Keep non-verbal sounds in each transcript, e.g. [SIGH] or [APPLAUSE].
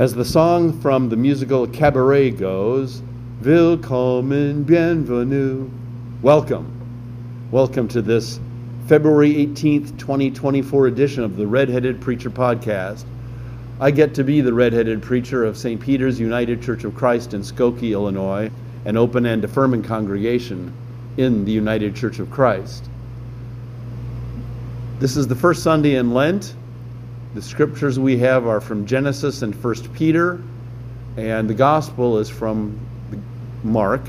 As the song from the musical Cabaret goes, Willkommen, bienvenue. Welcome. Welcome to this February 18th, 2024 edition of the Redheaded Preacher Podcast. I get to be the redheaded preacher of St. Peter's United Church of Christ in Skokie, Illinois, an open and affirming congregation in the United Church of Christ. This is the first Sunday in Lent. The scriptures we have are from Genesis and 1 Peter, and the gospel is from Mark,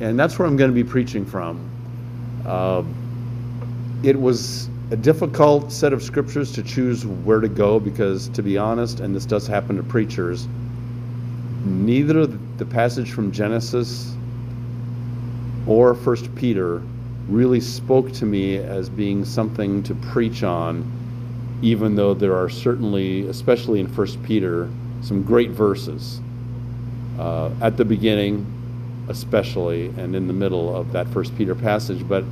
and that's where I'm going to be preaching from. Uh, it was a difficult set of scriptures to choose where to go because, to be honest, and this does happen to preachers, neither the passage from Genesis or First Peter really spoke to me as being something to preach on, even though there are certainly, especially in First Peter, some great verses. Uh, at the beginning, especially, and in the middle of that First Peter passage, but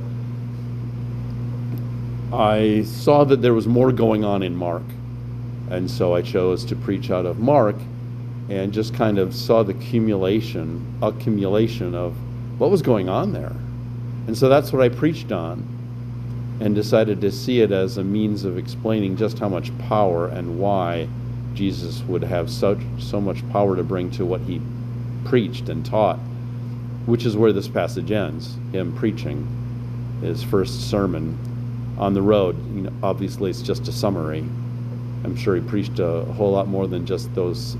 I saw that there was more going on in Mark. And so I chose to preach out of Mark and just kind of saw the accumulation, accumulation of what was going on there. And so that's what I preached on and decided to see it as a means of explaining just how much power and why Jesus would have such so much power to bring to what he preached and taught, which is where this passage ends, him preaching his first sermon on the road. You know, obviously, it's just a summary. I'm sure he preached a whole lot more than just those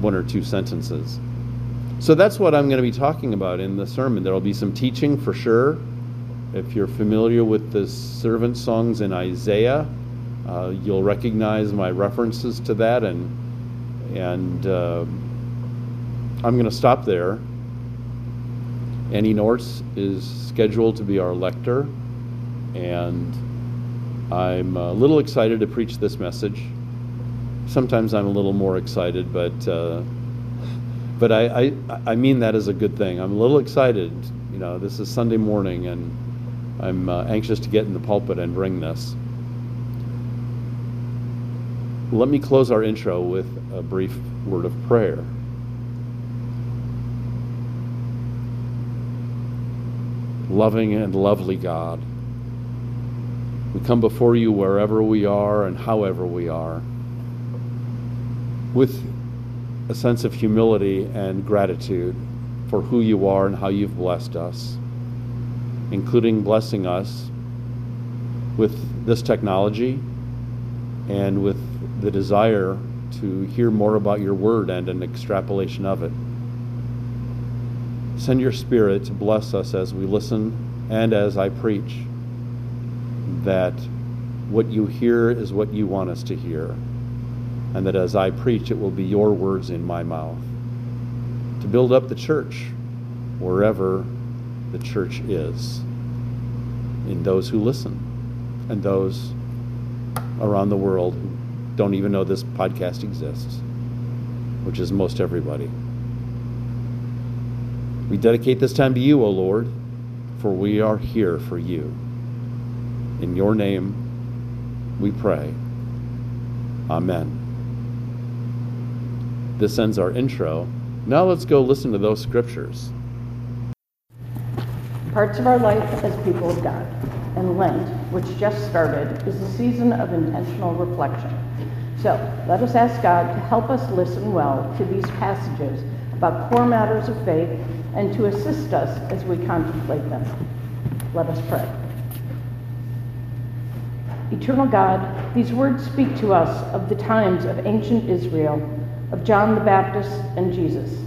one or two sentences. So that's what I'm going to be talking about in the sermon. There will be some teaching for sure. If you're familiar with the servant songs in Isaiah, uh, you'll recognize my references to that, and and uh, I'm going to stop there. Annie Nortz is scheduled to be our lector and I'm a little excited to preach this message. Sometimes I'm a little more excited, but uh, but I, I I mean that as a good thing. I'm a little excited. You know, this is Sunday morning, and I'm uh, anxious to get in the pulpit and bring this. Let me close our intro with a brief word of prayer. Loving and lovely God. We come before you wherever we are and however we are with a sense of humility and gratitude for who you are and how you've blessed us, including blessing us with this technology and with the desire to hear more about your word and an extrapolation of it. Send your spirit to bless us as we listen and as I preach that what you hear is what you want us to hear, and that as I preach, it will be your words in my mouth to build up the church wherever the church is, in those who listen, and those around the world who don't even know this podcast exists, which is most everybody. We dedicate this time to you, O Lord, for we are here for you. In your name we pray. Amen. This ends our intro. Now let's go listen to those scriptures. Parts of our life as people of God. And Lent, which just started, is a season of intentional reflection. So let us ask God to help us listen well to these passages about core matters of faith and to assist us as we contemplate them. Let us pray. Eternal God, these words speak to us of the times of ancient Israel, of John the Baptist and Jesus.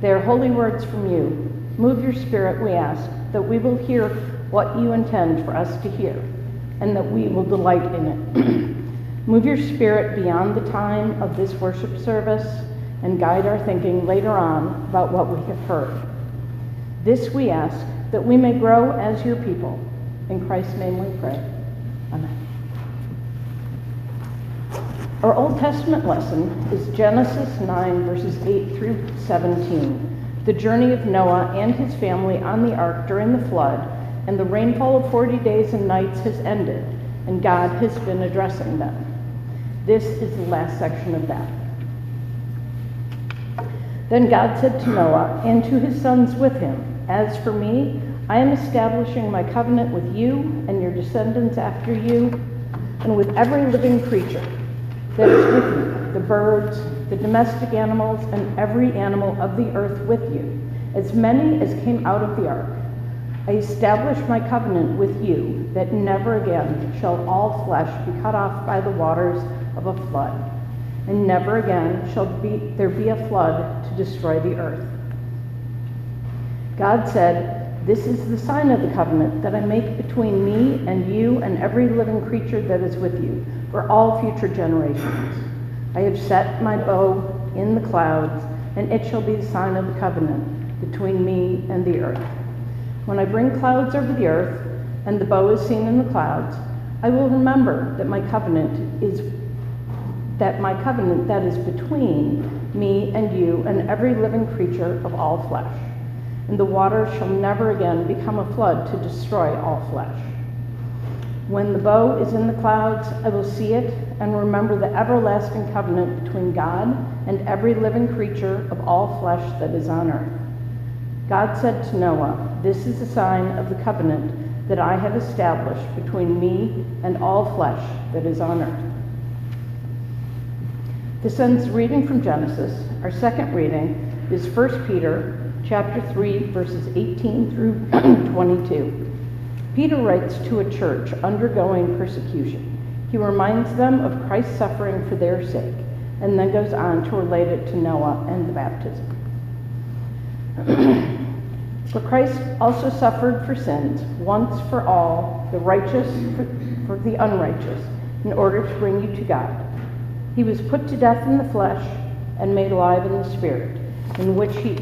They are holy words from you. Move your spirit, we ask, that we will hear what you intend for us to hear, and that we will delight in it. [CLEARS THROAT] Move your spirit beyond the time of this worship service and guide our thinking later on about what we have heard. This we ask, that we may grow as your people. In Christ's name we pray. Amen. Our Old Testament lesson is Genesis 9, verses 8 through 17, the journey of Noah and his family on the ark during the flood, and the rainfall of 40 days and nights has ended, and God has been addressing them. This is the last section of that. Then God said to Noah and to his sons with him, As for me, I am establishing my covenant with you and your descendants after you, and with every living creature that is with you, the birds, the domestic animals, and every animal of the earth with you, as many as came out of the ark. I establish my covenant with you that never again shall all flesh be cut off by the waters of a flood, and never again shall be, there be a flood to destroy the earth. God said, This is the sign of the covenant that I make between me and you and every living creature that is with you for all future generations. I have set my bow in the clouds, and it shall be the sign of the covenant between me and the earth. When I bring clouds over the earth, and the bow is seen in the clouds, I will remember that my covenant is that my covenant that is between me and you and every living creature of all flesh. And the waters shall never again become a flood to destroy all flesh. When the bow is in the clouds, I will see it and remember the everlasting covenant between God and every living creature of all flesh that is on earth. God said to Noah, This is a sign of the covenant that I have established between me and all flesh that is on earth. This ends reading from Genesis. Our second reading is 1 Peter chapter 3 verses 18 through [CLEARS THROAT] 22. Peter writes to a church undergoing persecution. He reminds them of Christ's suffering for their sake and then goes on to relate it to Noah and the baptism. [CLEARS THROAT] For Christ also suffered for sins, once for all, the righteous for, for, the unrighteous, in order to bring you to God. He was put to death in the flesh and made alive in the spirit, in which he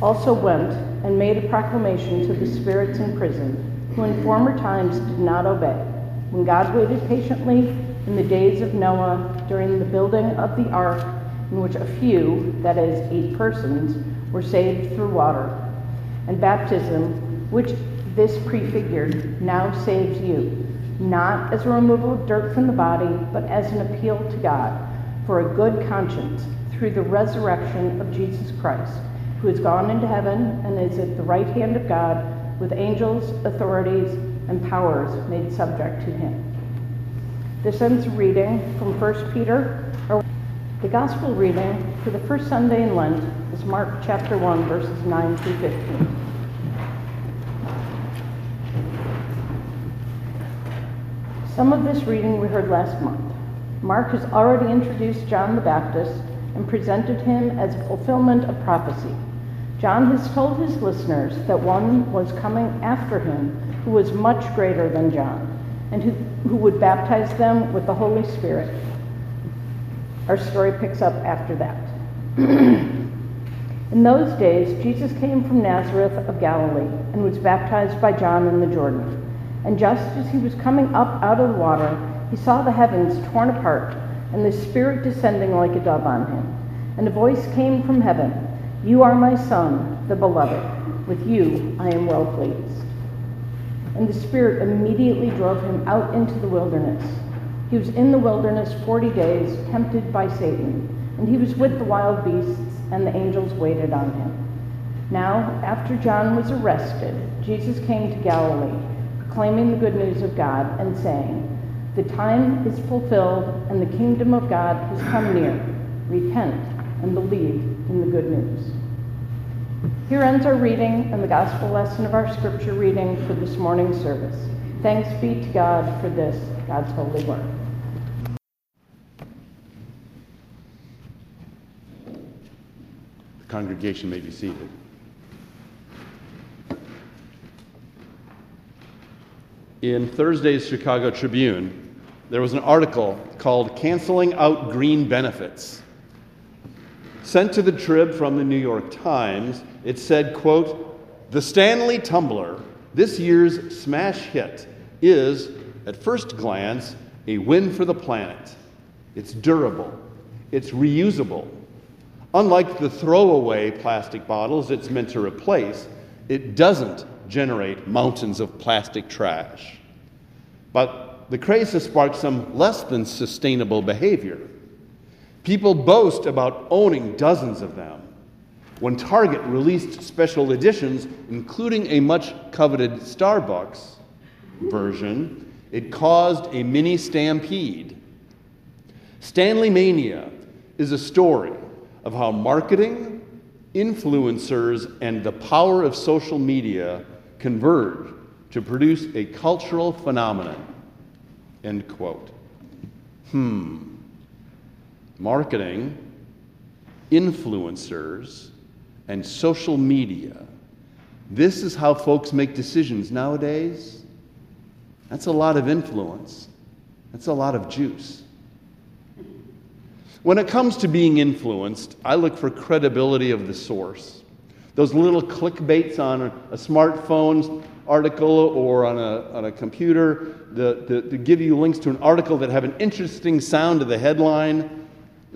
also went and made a proclamation to the spirits in prison, who in former times did not obey, when God waited patiently in the days of Noah during the building of the ark, in which a few, that is, eight persons, were saved through water. And baptism, which this prefigured, now saves you, not as a removal of dirt from the body, but as an appeal to God for a good conscience through the resurrection of Jesus Christ, who has gone into heaven and is at the right hand of God with angels, authorities, and powers made subject to him. This ends reading from 1 Peter or the gospel reading for the first Sunday in Lent is Mark chapter 1, verses 9 through 15. Some of this reading we heard last month. Mark has already introduced John the Baptist and presented him as a fulfillment of prophecy. John has told his listeners that one was coming after him who was much greater than John and who, who would baptize them with the Holy Spirit our story picks up after that. [CLEARS THROAT] in those days, Jesus came from Nazareth of Galilee and was baptized by John in the Jordan. And just as he was coming up out of the water, he saw the heavens torn apart and the Spirit descending like a dove on him. And a voice came from heaven You are my Son, the Beloved. With you I am well pleased. And the Spirit immediately drove him out into the wilderness he was in the wilderness 40 days, tempted by Satan, and he was with the wild beasts, and the angels waited on him. Now, after John was arrested, Jesus came to Galilee, proclaiming the good news of God and saying, The time is fulfilled, and the kingdom of God has come near. Repent and believe in the good news. Here ends our reading and the gospel lesson of our scripture reading for this morning's service. Thanks be to God for this, God's holy word. The congregation may be seated. In Thursday's Chicago Tribune, there was an article called Canceling Out Green Benefits. Sent to the Trib from the New York Times, it said, quote, The Stanley Tumbler, this year's smash hit, is, at first glance, a win for the planet. It's durable, it's reusable, Unlike the throwaway plastic bottles it's meant to replace, it doesn't generate mountains of plastic trash. But the craze has sparked some less than sustainable behavior. People boast about owning dozens of them. When Target released special editions, including a much coveted Starbucks version, it caused a mini stampede. Stanley Mania is a story of how marketing, influencers, and the power of social media converge to produce a cultural phenomenon. End quote. Hmm. Marketing, influencers, and social media. This is how folks make decisions nowadays. That's a lot of influence. That's a lot of juice. When it comes to being influenced, I look for credibility of the source. Those little clickbaits on a, smartphone article or on a, on a computer to give you links to an article that have an interesting sound to the headline.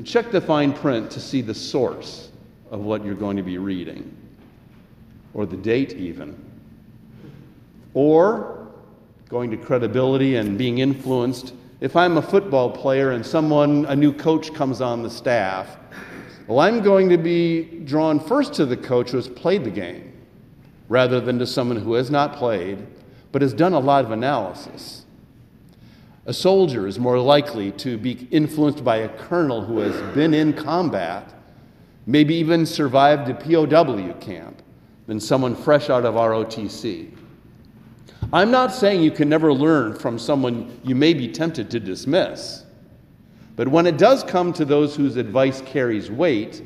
Check the fine print to see the source of what you're going to be reading, or the date, even. Or going to credibility and being influenced. If I'm a football player and someone, a new coach comes on the staff, well, I'm going to be drawn first to the coach who has played the game rather than to someone who has not played but has done a lot of analysis. A soldier is more likely to be influenced by a colonel who has been in combat, maybe even survived a POW camp, than someone fresh out of ROTC. I'm not saying you can never learn from someone you may be tempted to dismiss. But when it does come to those whose advice carries weight,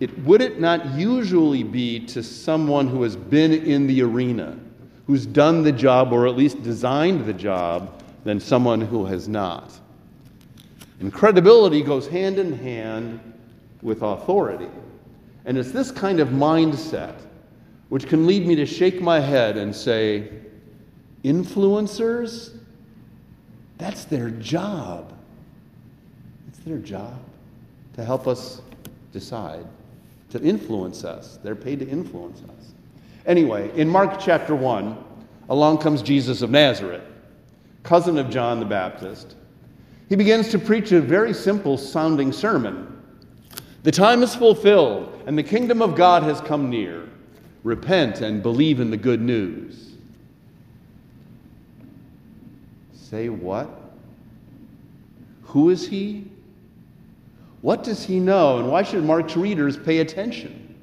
it would it not usually be to someone who has been in the arena, who's done the job or at least designed the job, than someone who has not? And credibility goes hand in hand with authority. And it's this kind of mindset which can lead me to shake my head and say, influencers? That's their job It's their job to help us decide, to influence us. They're paid to influence us. Anyway, in Mark chapter 1, along comes Jesus of Nazareth, cousin of John the Baptist. He begins to preach a very simple sounding sermon. The time is fulfilled, and the kingdom of God has come near. Repent and believe in the good news. Say what? Who is he? What does he know, and why should Mark's readers pay attention?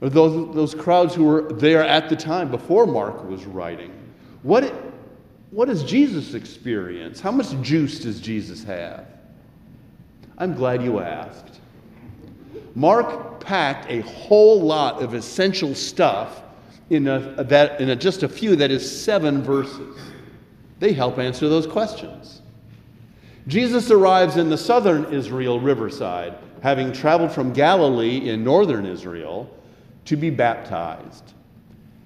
Or those, those crowds who were there at the time before Mark was writing. What, what does Jesus experience? How much juice does Jesus have? I'm glad you asked. Mark packed a whole lot of essential stuff in, a, that, in a, just a few, that is, seven verses. They help answer those questions. Jesus arrives in the southern Israel riverside, having traveled from Galilee in northern Israel to be baptized.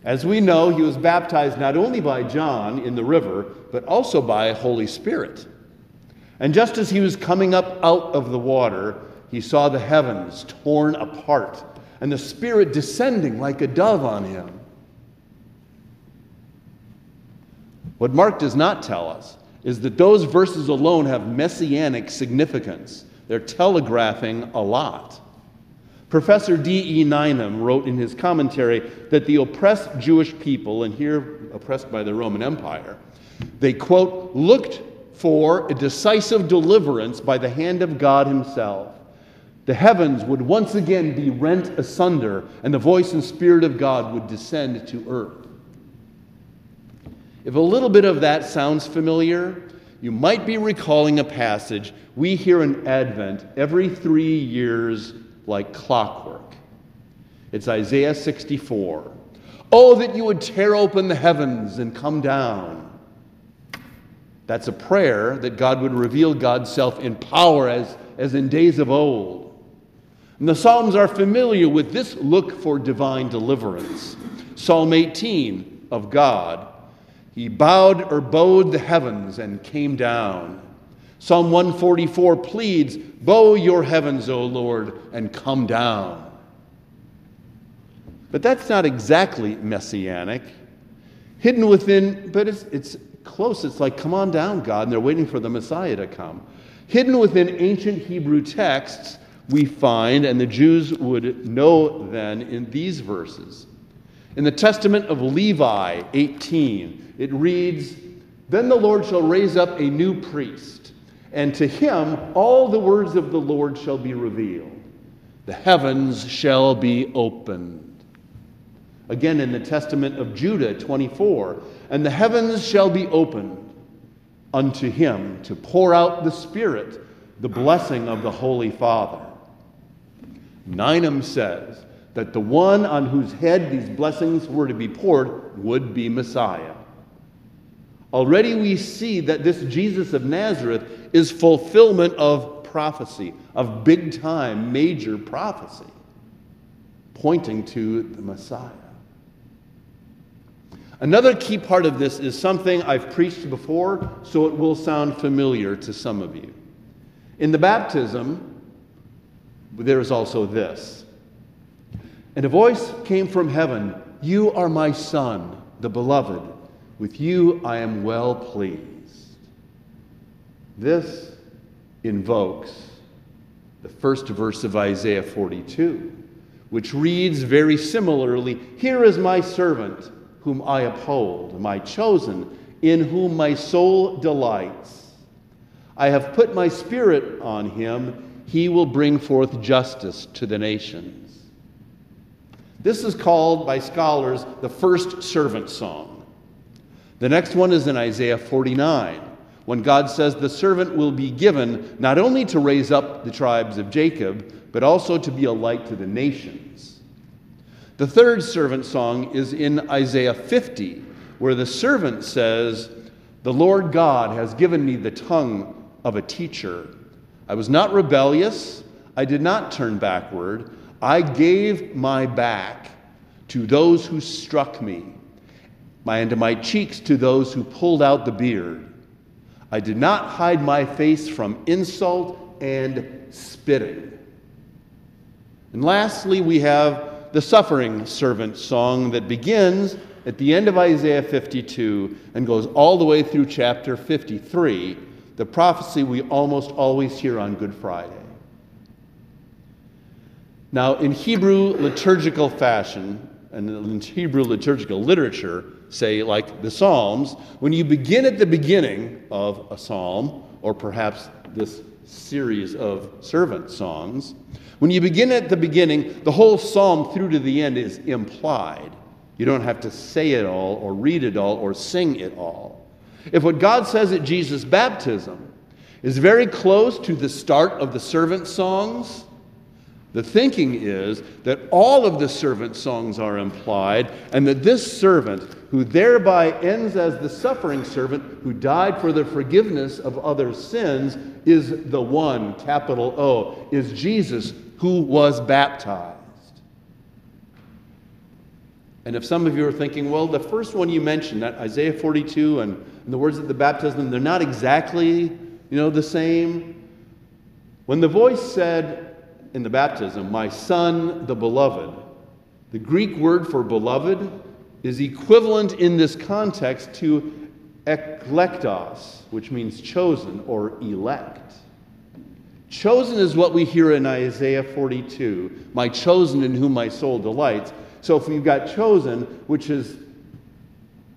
As we know, he was baptized not only by John in the river, but also by Holy Spirit. And just as he was coming up out of the water, he saw the heavens torn apart and the Spirit descending like a dove on him. What Mark does not tell us is that those verses alone have messianic significance. They're telegraphing a lot. Professor D.E. Nineham wrote in his commentary that the oppressed Jewish people, and here oppressed by the Roman Empire, they, quote, looked for a decisive deliverance by the hand of God Himself. The heavens would once again be rent asunder, and the voice and spirit of God would descend to earth. If a little bit of that sounds familiar, you might be recalling a passage we hear in Advent every three years like clockwork. It's Isaiah 64. Oh, that you would tear open the heavens and come down. That's a prayer that God would reveal God's self in power as, as in days of old. And the Psalms are familiar with this look for divine deliverance. Psalm 18 of God he bowed or bowed the heavens and came down. Psalm 144 pleads, Bow your heavens, O Lord, and come down. But that's not exactly messianic. Hidden within, but it's, it's close. It's like, Come on down, God. And they're waiting for the Messiah to come. Hidden within ancient Hebrew texts, we find, and the Jews would know then in these verses. In the Testament of Levi 18, it reads, Then the Lord shall raise up a new priest, and to him all the words of the Lord shall be revealed. The heavens shall be opened. Again, in the Testament of Judah 24, and the heavens shall be opened unto him to pour out the Spirit, the blessing of the Holy Father. Nineham says that the one on whose head these blessings were to be poured would be Messiah. Already we see that this Jesus of Nazareth is fulfillment of prophecy, of big time, major prophecy, pointing to the Messiah. Another key part of this is something I've preached before, so it will sound familiar to some of you. In the baptism, there is also this. And a voice came from heaven You are my Son, the beloved. With you I am well pleased. This invokes the first verse of Isaiah 42, which reads very similarly Here is my servant whom I uphold, my chosen, in whom my soul delights. I have put my spirit on him, he will bring forth justice to the nations. This is called by scholars the first servant song. The next one is in Isaiah 49, when God says the servant will be given not only to raise up the tribes of Jacob, but also to be a light to the nations. The third servant song is in Isaiah 50, where the servant says, The Lord God has given me the tongue of a teacher. I was not rebellious, I did not turn backward. I gave my back to those who struck me, and my cheeks to those who pulled out the beard. I did not hide my face from insult and spitting. And lastly, we have the suffering servant song that begins at the end of Isaiah 52 and goes all the way through chapter 53, the prophecy we almost always hear on Good Friday. Now, in Hebrew liturgical fashion, and in Hebrew liturgical literature, say like the Psalms, when you begin at the beginning of a psalm, or perhaps this series of servant songs, when you begin at the beginning, the whole psalm through to the end is implied. You don't have to say it all, or read it all, or sing it all. If what God says at Jesus' baptism is very close to the start of the servant songs, the thinking is that all of the servant songs are implied, and that this servant, who thereby ends as the suffering servant who died for the forgiveness of others' sins, is the one, capital O, is Jesus who was baptized. And if some of you are thinking, well, the first one you mentioned, that Isaiah 42 and, and the words of the baptism, they're not exactly, you know, the same. When the voice said in the baptism, my son, the beloved, the Greek word for beloved is equivalent in this context to eklektos, which means chosen or elect. Chosen is what we hear in Isaiah 42 my chosen in whom my soul delights. So if we've got chosen, which is,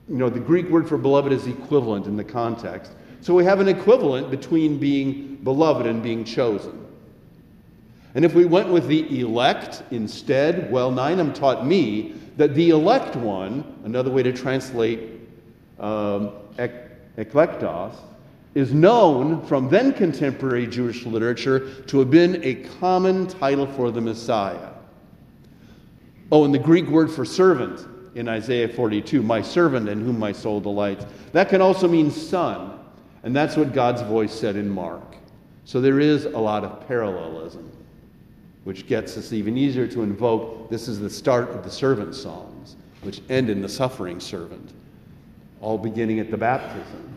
you know, the Greek word for beloved is equivalent in the context. So we have an equivalent between being beloved and being chosen. And if we went with the elect instead, well, Nineham taught me that the elect one, another way to translate um, eklektos, is known from then contemporary Jewish literature to have been a common title for the Messiah. Oh, and the Greek word for servant in Isaiah 42, my servant in whom my soul delights, that can also mean son. And that's what God's voice said in Mark. So there is a lot of parallelism, which gets us even easier to invoke this is the start of the servant songs, which end in the suffering servant, all beginning at the baptism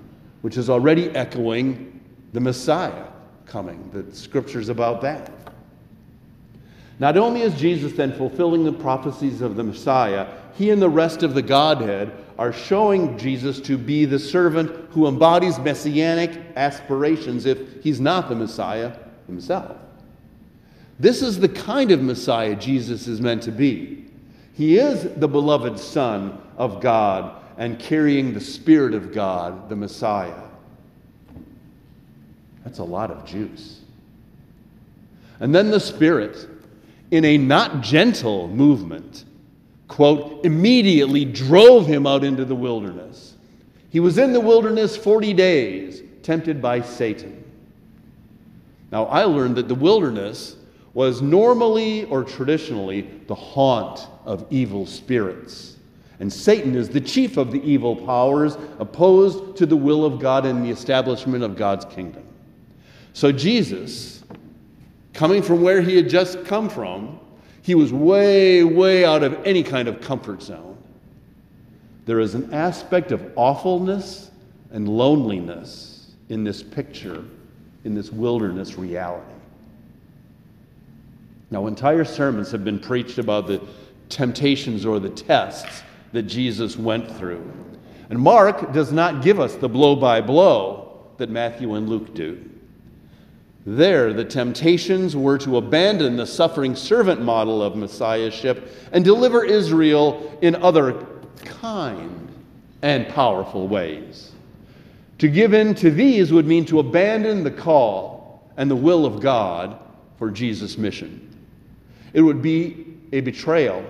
which is already echoing the Messiah coming, the scriptures about that. Not only is Jesus then fulfilling the prophecies of the Messiah, he and the rest of the Godhead are showing Jesus to be the servant who embodies messianic aspirations if he's not the Messiah himself. This is the kind of Messiah Jesus is meant to be. He is the beloved Son of God and carrying the Spirit of God, the Messiah. That's a lot of juice. And then the Spirit, in a not gentle movement, quote, immediately drove him out into the wilderness. He was in the wilderness 40 days, tempted by Satan. Now, I learned that the wilderness was normally or traditionally the haunt of evil spirits. And Satan is the chief of the evil powers opposed to the will of God and the establishment of God's kingdom. So, Jesus, coming from where he had just come from, he was way, way out of any kind of comfort zone. There is an aspect of awfulness and loneliness in this picture, in this wilderness reality. Now, entire sermons have been preached about the temptations or the tests that Jesus went through. And Mark does not give us the blow by blow that Matthew and Luke do. There, the temptations were to abandon the suffering servant model of messiahship and deliver Israel in other kind and powerful ways. To give in to these would mean to abandon the call and the will of God for Jesus' mission. It would be a betrayal.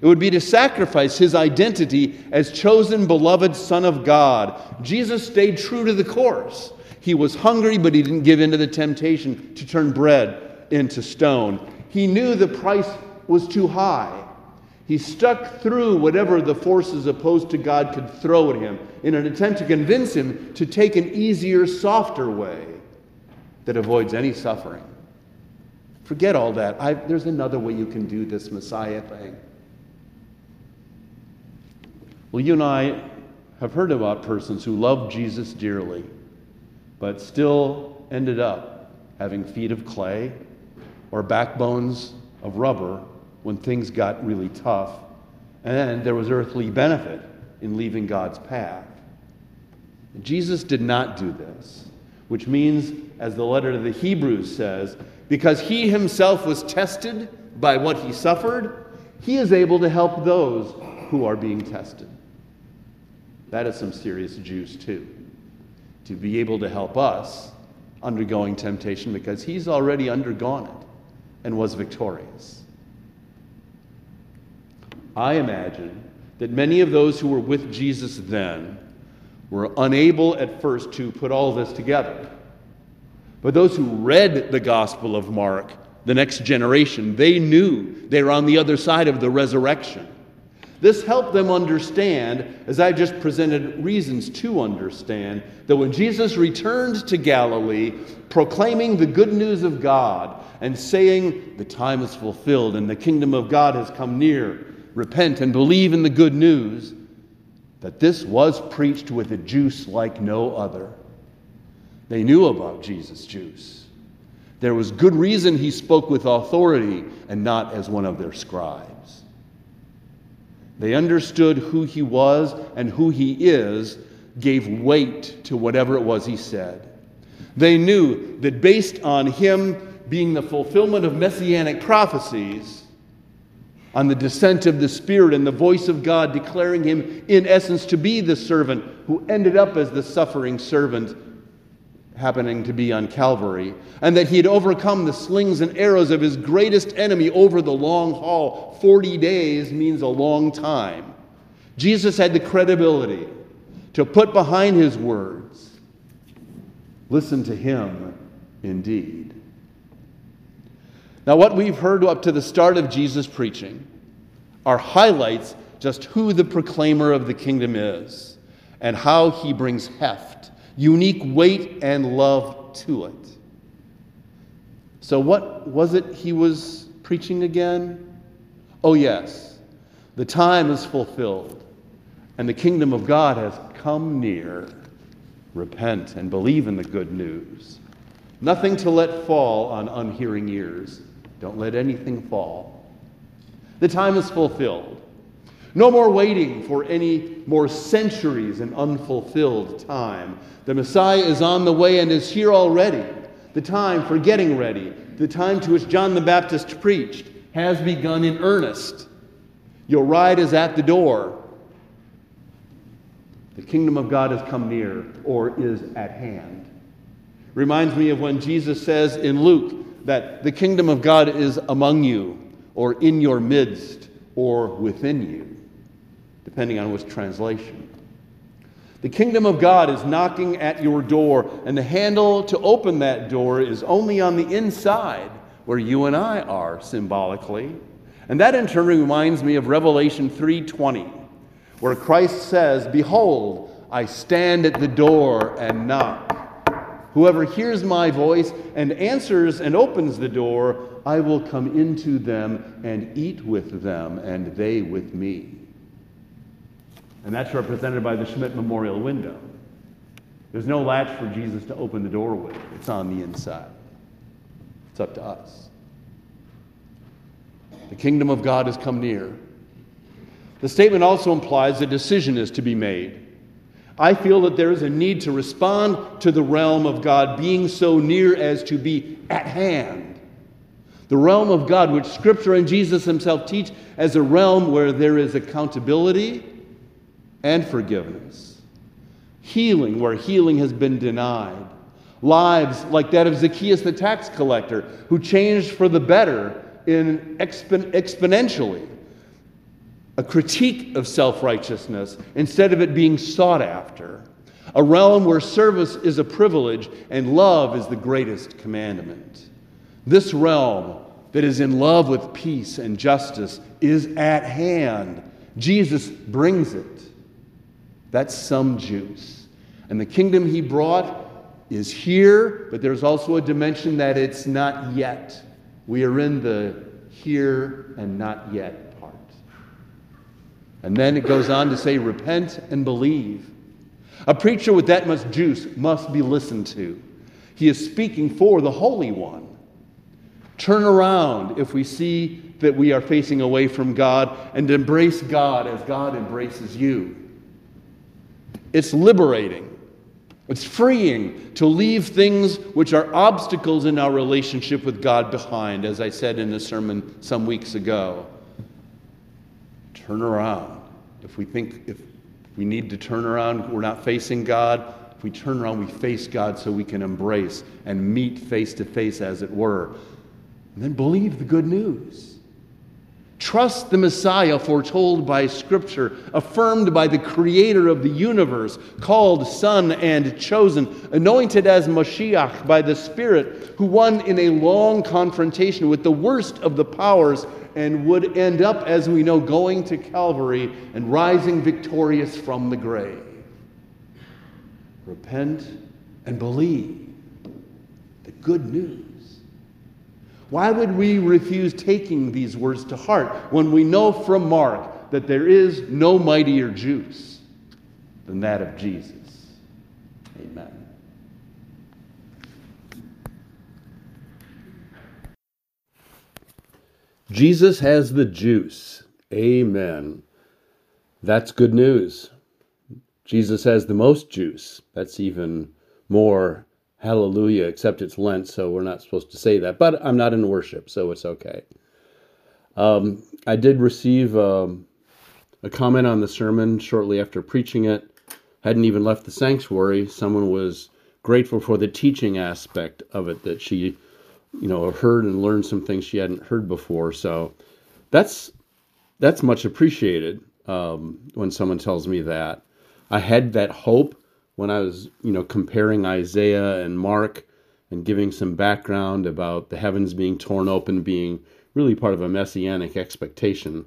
It would be to sacrifice his identity as chosen, beloved Son of God. Jesus stayed true to the course. He was hungry, but he didn't give in to the temptation to turn bread into stone. He knew the price was too high. He stuck through whatever the forces opposed to God could throw at him in an attempt to convince him to take an easier, softer way that avoids any suffering. Forget all that. I, there's another way you can do this Messiah thing. Well, you and I have heard about persons who loved Jesus dearly but still ended up having feet of clay or backbones of rubber when things got really tough. And there was earthly benefit in leaving God's path. Jesus did not do this, which means, as the letter to the Hebrews says, because he himself was tested by what he suffered, he is able to help those who are being tested. That is some serious juice, too to be able to help us undergoing temptation because he's already undergone it and was victorious. I imagine that many of those who were with Jesus then were unable at first to put all this together. But those who read the Gospel of Mark, the next generation, they knew they were on the other side of the resurrection. This helped them understand, as I've just presented reasons to understand, that when Jesus returned to Galilee, proclaiming the good news of God and saying, The time is fulfilled and the kingdom of God has come near, repent and believe in the good news, that this was preached with a juice like no other. They knew about Jesus' juice. There was good reason he spoke with authority and not as one of their scribes. They understood who he was and who he is, gave weight to whatever it was he said. They knew that based on him being the fulfillment of messianic prophecies, on the descent of the Spirit and the voice of God declaring him, in essence, to be the servant who ended up as the suffering servant happening to be on Calvary, and that he had overcome the slings and arrows of his greatest enemy over the long haul. 40 days means a long time. Jesus had the credibility to put behind his words, listen to him indeed. Now, what we've heard up to the start of Jesus' preaching are highlights just who the proclaimer of the kingdom is and how he brings heft unique weight and love to it. So, what was it he was preaching again? Oh, yes, the time is fulfilled, and the kingdom of God has come near. Repent and believe in the good news. Nothing to let fall on unhearing ears Don't let anything fall. The time is fulfilled. No more waiting for any more centuries and unfulfilled time. The Messiah is on the way and is here already. The time for getting ready, the time to which John the Baptist preached, has begun in earnest. Your ride is at the door. The kingdom of God has come near or is at hand. Reminds me of when Jesus says in Luke that the kingdom of God is among you or in your midst or within you, depending on which translation. The kingdom of God is knocking at your door, and the handle to open that door is only on the inside, where you and I are symbolically. And that in turn reminds me of Revelation 3:20, where Christ says, "Behold, I stand at the door and knock. Whoever hears my voice and answers and opens the door, I will come into them and eat with them, and they with me." And that's represented by the Schmidt Memorial window. There's no latch for Jesus to open the door with, it's on the inside. It's up to us. The kingdom of God has come near. The statement also implies a decision is to be made. I feel that there is a need to respond to the realm of God being so near as to be at hand. The realm of God, which Scripture and Jesus Himself teach as a realm where there is accountability and forgiveness, healing where healing has been denied, lives like that of Zacchaeus the tax collector, who changed for the better in expon- exponentially. A critique of self righteousness instead of it being sought after. A realm where service is a privilege and love is the greatest commandment. This realm that is in love with peace and justice is at hand. Jesus brings it. That's some juice. And the kingdom he brought is here, but there's also a dimension that it's not yet. We are in the here and not yet part. And then it goes on to say, repent and believe. A preacher with that much juice must be listened to. He is speaking for the Holy One. Turn around if we see that we are facing away from God and embrace God as God embraces you. It's liberating. It's freeing to leave things which are obstacles in our relationship with God behind, as I said in a sermon some weeks ago. Turn around. If we think if we need to turn around, we're not facing God. If we turn around, we face God so we can embrace and meet face to face, as it were. And then believe the good news. Trust the Messiah foretold by Scripture, affirmed by the Creator of the universe, called Son and chosen, anointed as Mashiach by the Spirit, who won in a long confrontation with the worst of the powers and would end up, as we know, going to Calvary and rising victorious from the grave. Repent and believe the good news. Why would we refuse taking these words to heart when we know from Mark that there is no mightier juice than that of Jesus? Amen. Jesus has the juice. Amen. That's good news. Jesus has the most juice. That's even more hallelujah, except it's Lent, so we're not supposed to say that. But I'm not in worship, so it's okay. Um, I did receive um, a comment on the sermon shortly after preaching it. Hadn't even left the sanctuary. Someone was grateful for the teaching aspect of it that she, you know, heard and learned some things she hadn't heard before. So that's that's much appreciated um, when someone tells me that. I had that hope when I was, you know, comparing Isaiah and Mark and giving some background about the heavens being torn open being really part of a messianic expectation,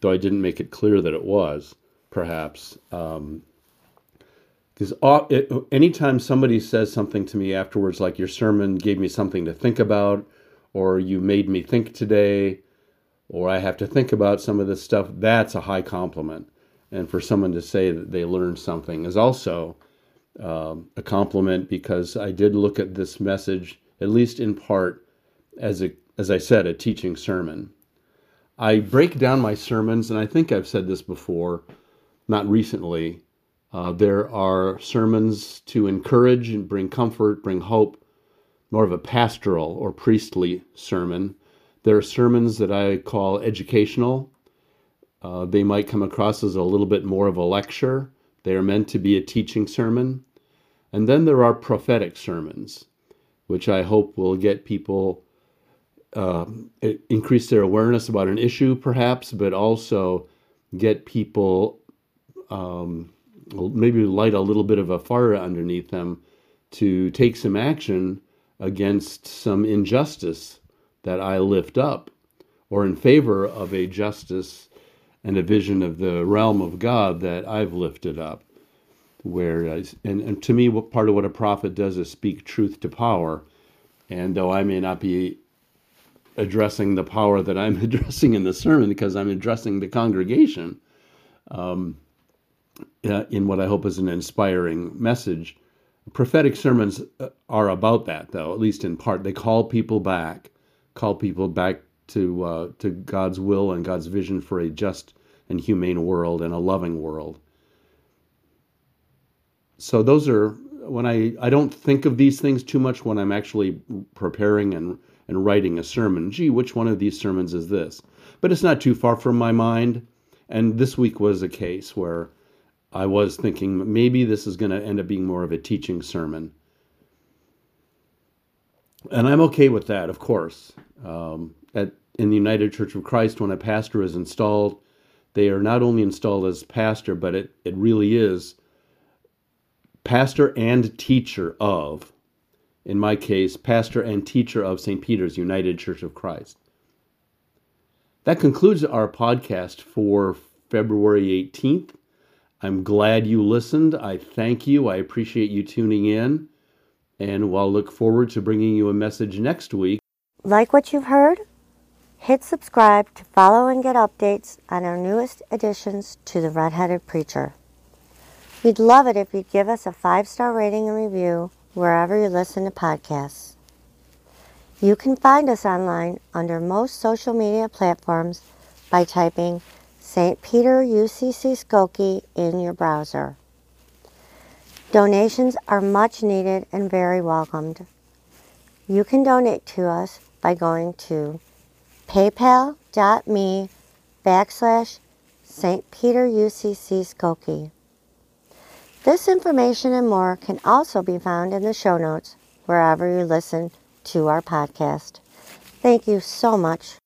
though I didn't make it clear that it was, perhaps. Because um, anytime somebody says something to me afterwards, like your sermon gave me something to think about, or you made me think today, or I have to think about some of this stuff, that's a high compliment. And for someone to say that they learned something is also um, a compliment because I did look at this message, at least in part, as a as I said, a teaching sermon. I break down my sermons, and I think I've said this before, not recently. Uh, there are sermons to encourage and bring comfort, bring hope, more of a pastoral or priestly sermon. There are sermons that I call educational. Uh, they might come across as a little bit more of a lecture. They are meant to be a teaching sermon. And then there are prophetic sermons, which I hope will get people uh, increase their awareness about an issue, perhaps, but also get people um, maybe light a little bit of a fire underneath them to take some action against some injustice that I lift up or in favor of a justice and a vision of the realm of God that I've lifted up. Where and, and to me, what part of what a prophet does is speak truth to power. And though I may not be addressing the power that I'm [LAUGHS] addressing in the sermon because I'm addressing the congregation um, uh, in what I hope is an inspiring message. Prophetic sermons uh, are about that, though, at least in part. They call people back, call people back to uh, to God's will and God's vision for a just and humane world and a loving world. So those are when I I don't think of these things too much when I'm actually preparing and and writing a sermon. Gee, which one of these sermons is this? But it's not too far from my mind. And this week was a case where I was thinking maybe this is going to end up being more of a teaching sermon. And I'm okay with that, of course. Um, at, in the United Church of Christ, when a pastor is installed, they are not only installed as pastor, but it, it really is pastor and teacher of in my case, pastor and teacher of St. Peter's United Church of Christ. That concludes our podcast for February 18th. I'm glad you listened. I thank you. I appreciate you tuning in. And we'll look forward to bringing you a message next week. Like what you've heard? Hit subscribe to follow and get updates on our newest additions to The Redheaded Preacher. We'd love it if you'd give us a five star rating and review wherever you listen to podcasts. You can find us online under most social media platforms by typing St. Peter UCC Skokie in your browser. Donations are much needed and very welcomed. You can donate to us by going to paypal.me backslash St. Peter UCC Skokie. This information and more can also be found in the show notes wherever you listen to our podcast. Thank you so much